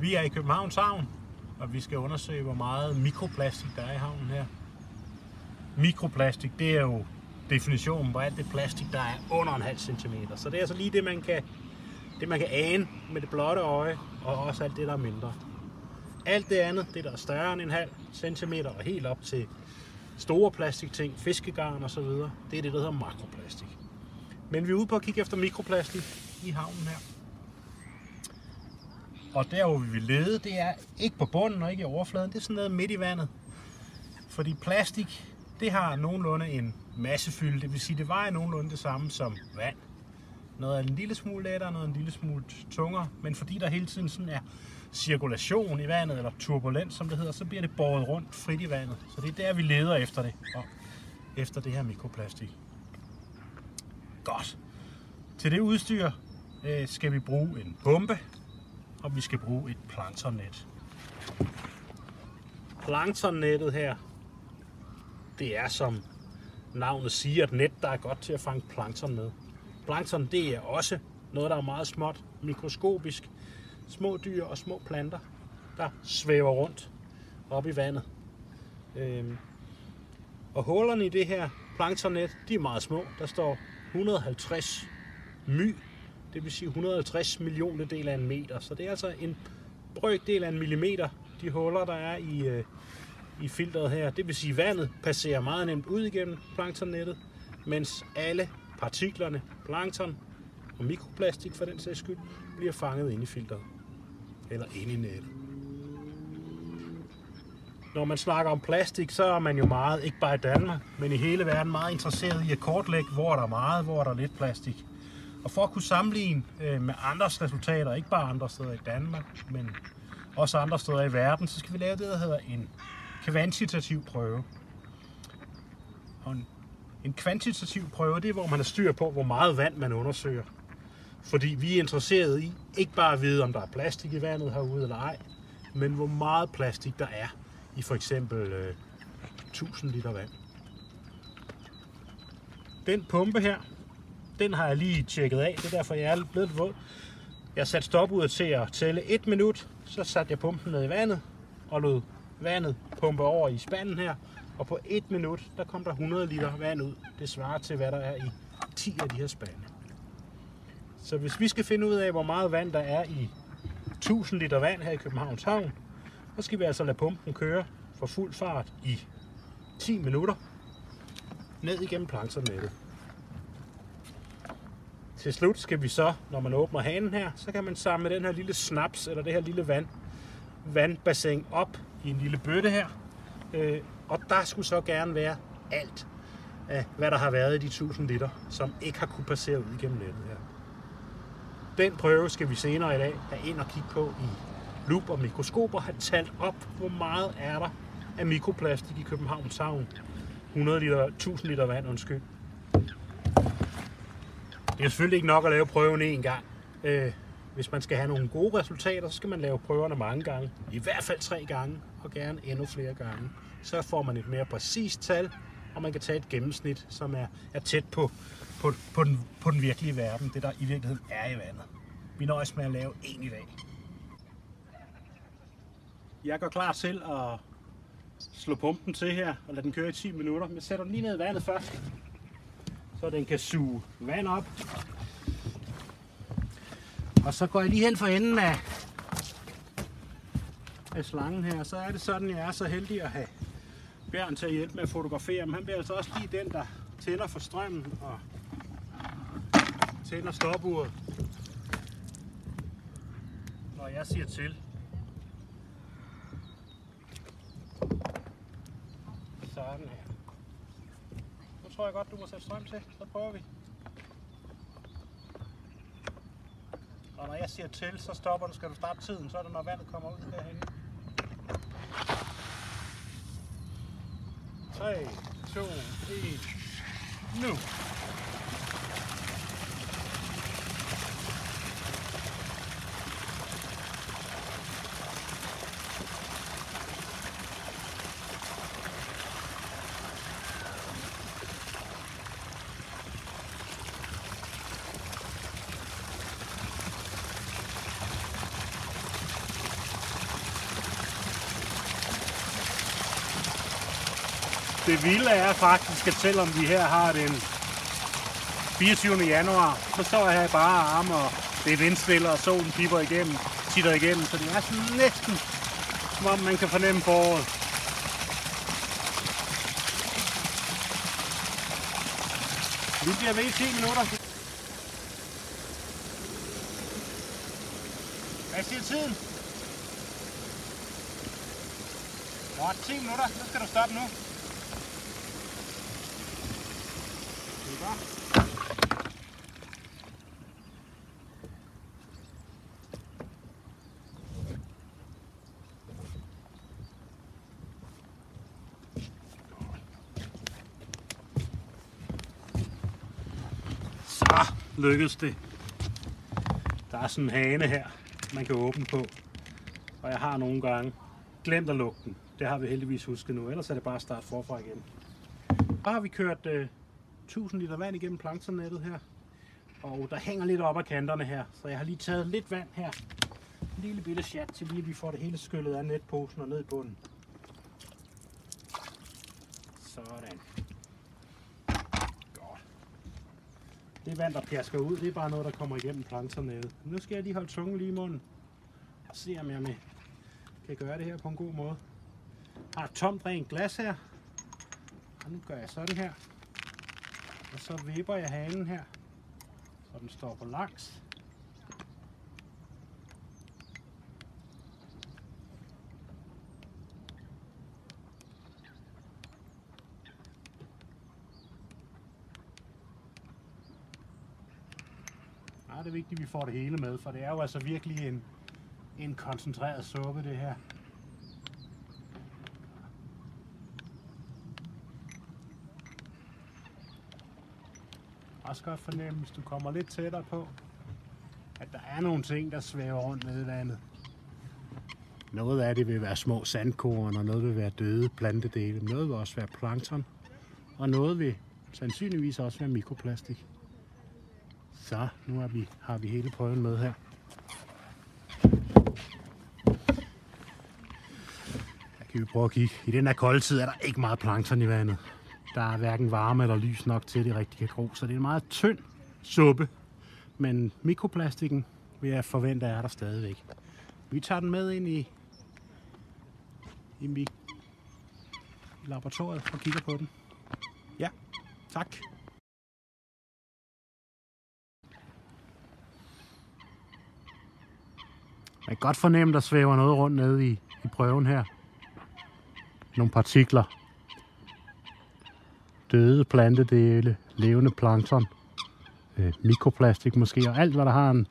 Vi er i Københavns Havn, og vi skal undersøge, hvor meget mikroplastik der er i havnen her. Mikroplastik, det er jo definitionen på alt det plastik, der er under en halv centimeter. Så det er altså lige det, man kan, det, man kan ane med det blotte øje, og også alt det, der er mindre. Alt det andet, det der er større end en halv centimeter, og helt op til store plastikting, fiskegarn og så videre, det er det, der hedder makroplastik. Men vi er ude på at kigge efter mikroplastik i havnen her. Og der, hvor vi vil lede, det er ikke på bunden og ikke i overfladen, det er sådan noget midt i vandet. Fordi plastik, det har nogenlunde en massefylde, det vil sige, det vejer nogenlunde det samme som vand. Noget er en lille smule lettere, noget er en lille smule tungere, men fordi der hele tiden sådan er cirkulation i vandet, eller turbulens, som det hedder, så bliver det båret rundt frit i vandet. Så det er der, vi leder efter det, og efter det her mikroplastik. Godt. Til det udstyr øh, skal vi bruge en pumpe, og vi skal bruge et planktonnet. Planktonnettet her, det er som navnet siger, et net, der er godt til at fange plankton med. Plankton, det er også noget, der er meget småt, mikroskopisk. Små dyr og små planter, der svæver rundt op i vandet. Øhm, og hullerne i det her planktonnet, de er meget små. Der står 150 my, det vil sige 150 millioner del af en meter. Så det er altså en brøkdel af en millimeter, de huller, der er i, øh, i filteret her. Det vil sige, at vandet passerer meget nemt ud igennem planktonnettet, mens alle partiklerne, plankton og mikroplastik for den sags skyld, bliver fanget ind i filteret. Eller ind i nettet. Når man snakker om plastik, så er man jo meget, ikke bare i Danmark, men i hele verden, meget interesseret i at kortlægge, hvor der er meget, hvor der er lidt plastik. Og for at kunne sammenligne øh, med andres resultater, ikke bare andre steder i Danmark, men også andre steder i verden, så skal vi lave det, der hedder en kvantitativ prøve. Og en, en kvantitativ prøve, det er, hvor man har styr på, hvor meget vand man undersøger. Fordi vi er interesseret i ikke bare at vide, om der er plastik i vandet herude eller ej, men hvor meget plastik der er i for eksempel øh, 1000 liter vand. Den pumpe her, den har jeg lige tjekket af, det er derfor jeg er blevet våd. Jeg satte stopudet til at tælle 1 minut, så satte jeg pumpen ned i vandet og lod vandet pumpe over i spanden her. Og på 1 minut, der kom der 100 liter vand ud. Det svarer til, hvad der er i 10 af de her spande. Så hvis vi skal finde ud af, hvor meget vand der er i 1000 liter vand her i Københavns Havn, så skal vi altså lade pumpen køre for fuld fart i 10 minutter ned igennem planktonnettet. Til slut skal vi så, når man åbner hanen her, så kan man samle den her lille snaps, eller det her lille vand, vandbassin op i en lille bøtte her. Øh, og der skulle så gerne være alt af, hvad der har været i de 1000 liter, som ikke har kunne passere ud igennem nettet her. Den prøve skal vi senere i dag have ind og kigge på i lup og mikroskoper, have talt op, hvor meget er der af mikroplastik i Københavns Havn. 100 liter, 1000 liter vand, undskyld. Det er selvfølgelig ikke nok at lave prøven én gang. Øh, hvis man skal have nogle gode resultater, så skal man lave prøverne mange gange. I hvert fald tre gange, og gerne endnu flere gange. Så får man et mere præcist tal, og man kan tage et gennemsnit, som er, er tæt på, på, på, den, på den virkelige verden, det der i virkeligheden er i vandet. Vi nøjes med at lave en i dag. Jeg går klar til at slå pumpen til her og lade den køre i 10 minutter. Jeg sætter den lige ned i vandet først, så den kan suge vand op. Og så går jeg lige hen for enden af, af slangen her. Så er det sådan, jeg er så heldig at have Bjørn til at hjælpe med at fotografere. Men han bliver altså også lige den, der tænder for strømmen og tænder stopuret, når jeg siger til. Sådan her. Tror jeg godt, du må sætte strøm til. Så prøver vi. Og når jeg siger til, så stopper du. Skal du starte tiden, så er det når vandet kommer ud derhen. 3, 2, 1, nu! Det vilde er faktisk, at selvom vi her har den 24. januar, så står jeg her i bare arme, og det er vindstille, og solen piper igennem, titter igennem, så det er sådan næsten, som om man kan fornemme foråret. Vi bliver ved i 10 minutter. Hvad siger tiden? Nå, 10 minutter. Så skal du stoppe nu. Så lykkedes det. Der er sådan en hane her, man kan åbne på. Og jeg har nogle gange glemt at lukke den. Det har vi heldigvis husket nu, ellers er det bare at starte forfra igen. Så har vi kørt øh, 1000 liter vand igennem planktonnettet her. Og der hænger lidt op ad kanterne her, så jeg har lige taget lidt vand her. En lille bitte chat til lige at vi får det hele skyllet af netposen og ned i bunden. Sådan. Godt. Det vand, der pjasker ud, det er bare noget, der kommer igennem planktonnettet. Nu skal jeg lige holde tungen lige i munden og se, om jeg med kan gøre det her på en god måde. Jeg har et tomt rent glas her. Og nu gør jeg sådan her. Og så vipper jeg hanen her, så den står på langs. Nej, det er vigtigt, at vi får det hele med, for det er jo altså virkelig en, en koncentreret suppe, det her. Også godt fornemme, hvis du kommer lidt tættere på, at der er nogle ting, der svæver rundt nede i vandet. Noget af det vil være små sandkorn, og noget vil være døde plantedele. Noget vil også være plankton, og noget vil sandsynligvis også være mikroplastik. Så nu har vi, har vi hele prøven med her. Her kan vi prøve at kigge. I den her kolde tid er der ikke meget plankton i vandet. Der er hverken varme eller lys nok til, at det rigtig kan gro. Så det er en meget tynd suppe. Men mikroplastikken vil jeg forvente er der stadigvæk. Vi tager den med ind i, i, i laboratoriet og kigger på den. Ja, tak. Man kan godt fornemme, der svæver noget rundt nede i, i prøven her. Nogle partikler. Døde plantedele, levende plankton, øh, mikroplastik måske, og alt hvad der har en,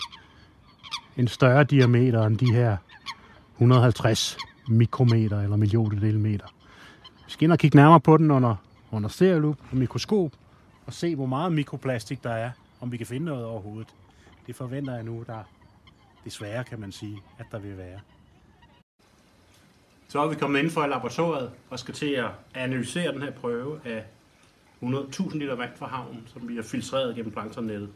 en større diameter end de her 150 mikrometer eller millionedelemeter. Vi skal ind og kigge nærmere på den under, under stereolup og mikroskop og se, hvor meget mikroplastik der er, om vi kan finde noget overhovedet. Det forventer jeg nu, der desværre kan man sige, at der vil være. Så er vi kommet ind for laboratoriet og skal til at analysere den her prøve af 100.000 liter vand fra havnen, som vi har filtreret gennem planktonnettet.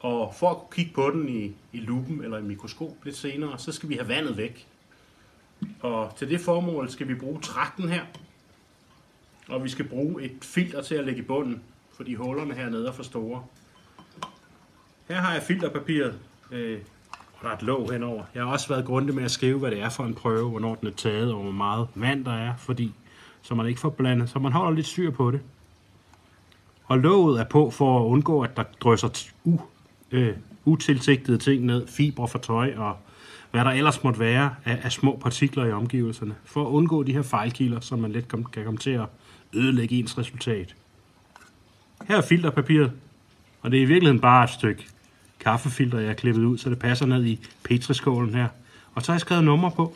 Og for at kunne kigge på den i, i lupen eller i mikroskop lidt senere, så skal vi have vandet væk. Og til det formål skal vi bruge trakten her. Og vi skal bruge et filter til at lægge i bunden, fordi hullerne hernede er for store. Her har jeg filterpapiret, øh, og der er et låg henover. Jeg har også været grundig med at skrive, hvad det er for en prøve, hvornår den er taget, og hvor meget vand der er, fordi så man ikke får blandet, så man holder lidt styr på det. Og låget er på for at undgå, at der drysser u, øh, utilsigtede ting ned, fibre fra tøj og hvad der ellers måtte være af, af små partikler i omgivelserne, for at undgå de her fejlkilder, som man let kom, kan komme til at ødelægge ens resultat. Her er filterpapiret, og det er i virkeligheden bare et stykke kaffefilter, jeg har klippet ud, så det passer ned i petriskålen her. Og så har jeg skrevet nummer på.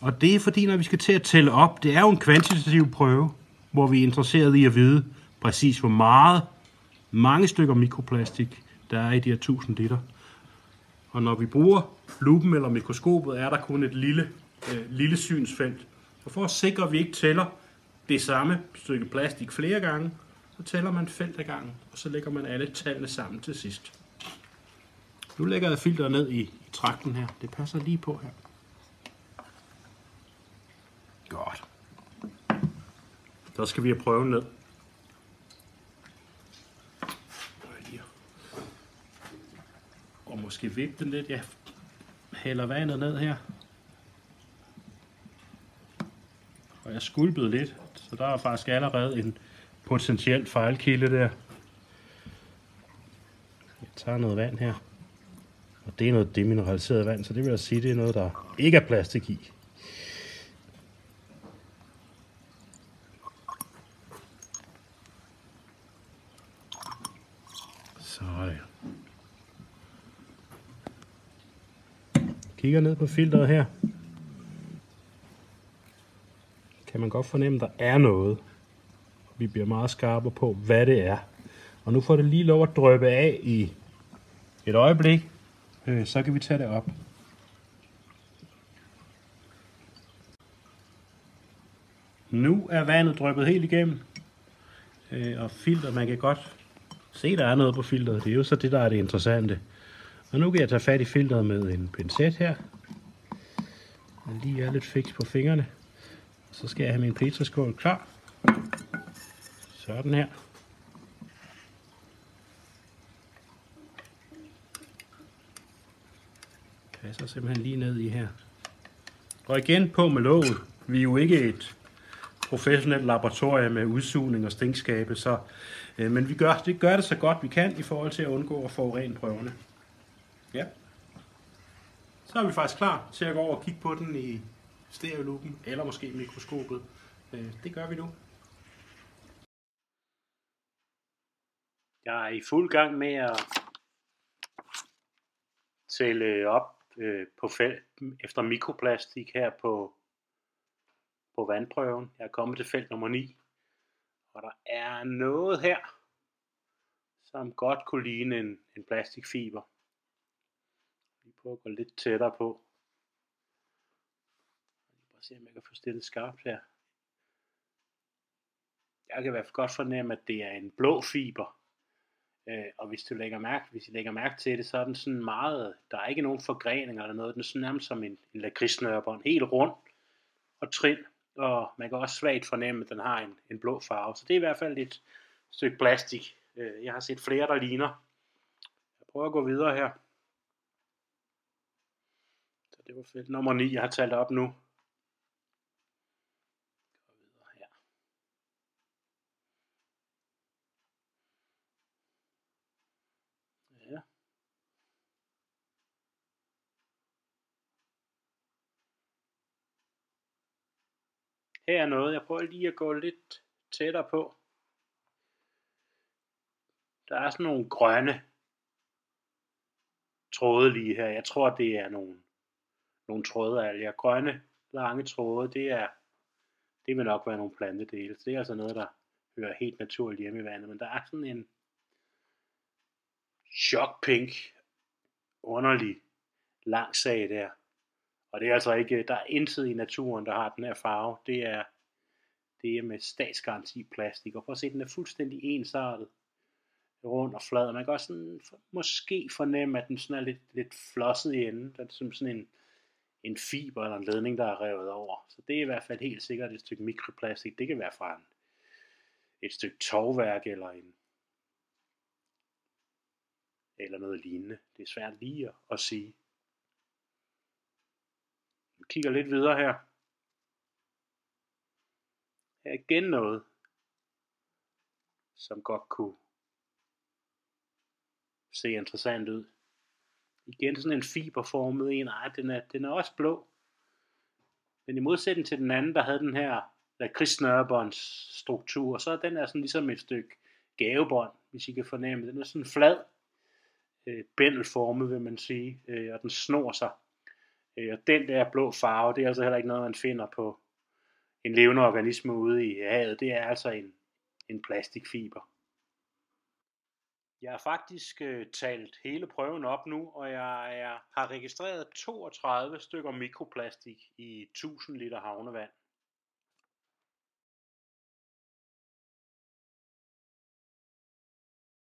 Og det er fordi, når vi skal til at tælle op, det er jo en kvantitativ prøve, hvor vi er interesseret i at vide præcis, hvor meget, mange stykker mikroplastik, der er i de her 1000 liter. Og når vi bruger lupen eller mikroskopet, er der kun et lille, øh, lille synsfelt. Og for at sikre, at vi ikke tæller det samme stykke plastik flere gange, så tæller man felt ad gangen, og så lægger man alle tallene sammen til sidst. Nu lægger jeg filteret ned i, trakten her. Det passer lige på her. Godt. Så skal vi have prøven ned. Måske vippe den lidt. Jeg hælder vandet ned her. Og jeg skulpede lidt, så der er faktisk allerede en potentiel fejlkilde der. Jeg tager noget vand her. Og det er noget demineraliseret vand, så det vil jeg sige, det er noget, der ikke er plastik i. Sådan. Kigger ned på filteret her. Kan man godt fornemme, at der er noget. Vi bliver meget skarpe på, hvad det er. Og nu får det lige lov at drøbe af i et øjeblik. Øh, så kan vi tage det op. Nu er vandet drøbet helt igennem. Øh, og filter, man kan godt se, der er noget på filteret. Det er jo så det, der er det interessante. Og nu kan jeg tage fat i filteret med en pincet her. Jeg lige er lidt fiks på fingrene. Så skal jeg have min petriskål klar. Sådan her. Passer simpelthen lige ned i her. Og igen på med låget. Vi er jo ikke et professionelt laboratorium med udsugning og stinkskabe, så, øh, men vi gør, det gør det så godt vi kan i forhold til at undgå at forurene prøverne. Ja. Så er vi faktisk klar til at gå over og kigge på den i stereolupen, eller måske mikroskopet. Øh, det gør vi nu. Jeg er i fuld gang med at tælle op øh, på felt, efter mikroplastik her på, på vandprøven. Jeg er kommet til felt nummer 9, og der er noget her, som godt kunne ligne en, en plastikfiber prøve at gå lidt tættere på. Jeg bare se, om jeg kan få stillet skarpt her. Jeg kan i hvert fald godt fornemme, at det er en blå fiber. Øh, og hvis du lægger mærke, hvis I lægger mærke til det, så er den sådan meget, der er ikke nogen forgreninger eller noget, den er sådan nærmest som en, en lakridsnørbånd, helt rund og trin, og man kan også svagt fornemme, at den har en, en blå farve. Så det er i hvert fald et stykke plastik. Øh, jeg har set flere, der ligner. Jeg prøver at gå videre her. Så det var fedt. Nummer 9, jeg har talt op nu. Her er noget, jeg prøver lige at gå lidt tættere på. Der er sådan nogle grønne tråde lige her. Jeg tror, det er nogle, nogle trådealger. Grønne, lange tråde, det er det vil nok være nogle plantedele. Så det er altså noget, der hører helt naturligt hjemme i vandet. Men der er sådan en chokpink, underlig lang sag der. Og det er altså ikke, der er intet i naturen, der har den her farve. Det er, det er med statsgaranti plastik. Og prøv at se, den er fuldstændig ensartet. Rund og flad. Man kan også sådan, måske fornemme, at den sådan er lidt, lidt flosset i enden. Det er som sådan en, en fiber eller en ledning, der er revet over. Så det er i hvert fald helt sikkert et stykke mikroplastik. Det kan være fra en, et stykke tovværk eller en eller noget lignende. Det er svært lige at, at sige kigger lidt videre her. Her er igen noget, som godt kunne se interessant ud. Igen sådan en fiberformet en. Ej, den er, den er også blå. Men i modsætning til den anden, der havde den her lakridsnørebånds struktur, så er den er sådan ligesom et stykke gavebånd, hvis I kan fornemme. Den er sådan flad, øh, bændelformet, vil man sige, øh, og den snor sig Øh, og den der blå farve, det er altså heller ikke noget, man finder på en levende organisme ude i havet. Det er altså en, en plastikfiber. Jeg har faktisk øh, talt hele prøven op nu, og jeg, jeg har registreret 32 stykker mikroplastik i 1000 liter havnevand.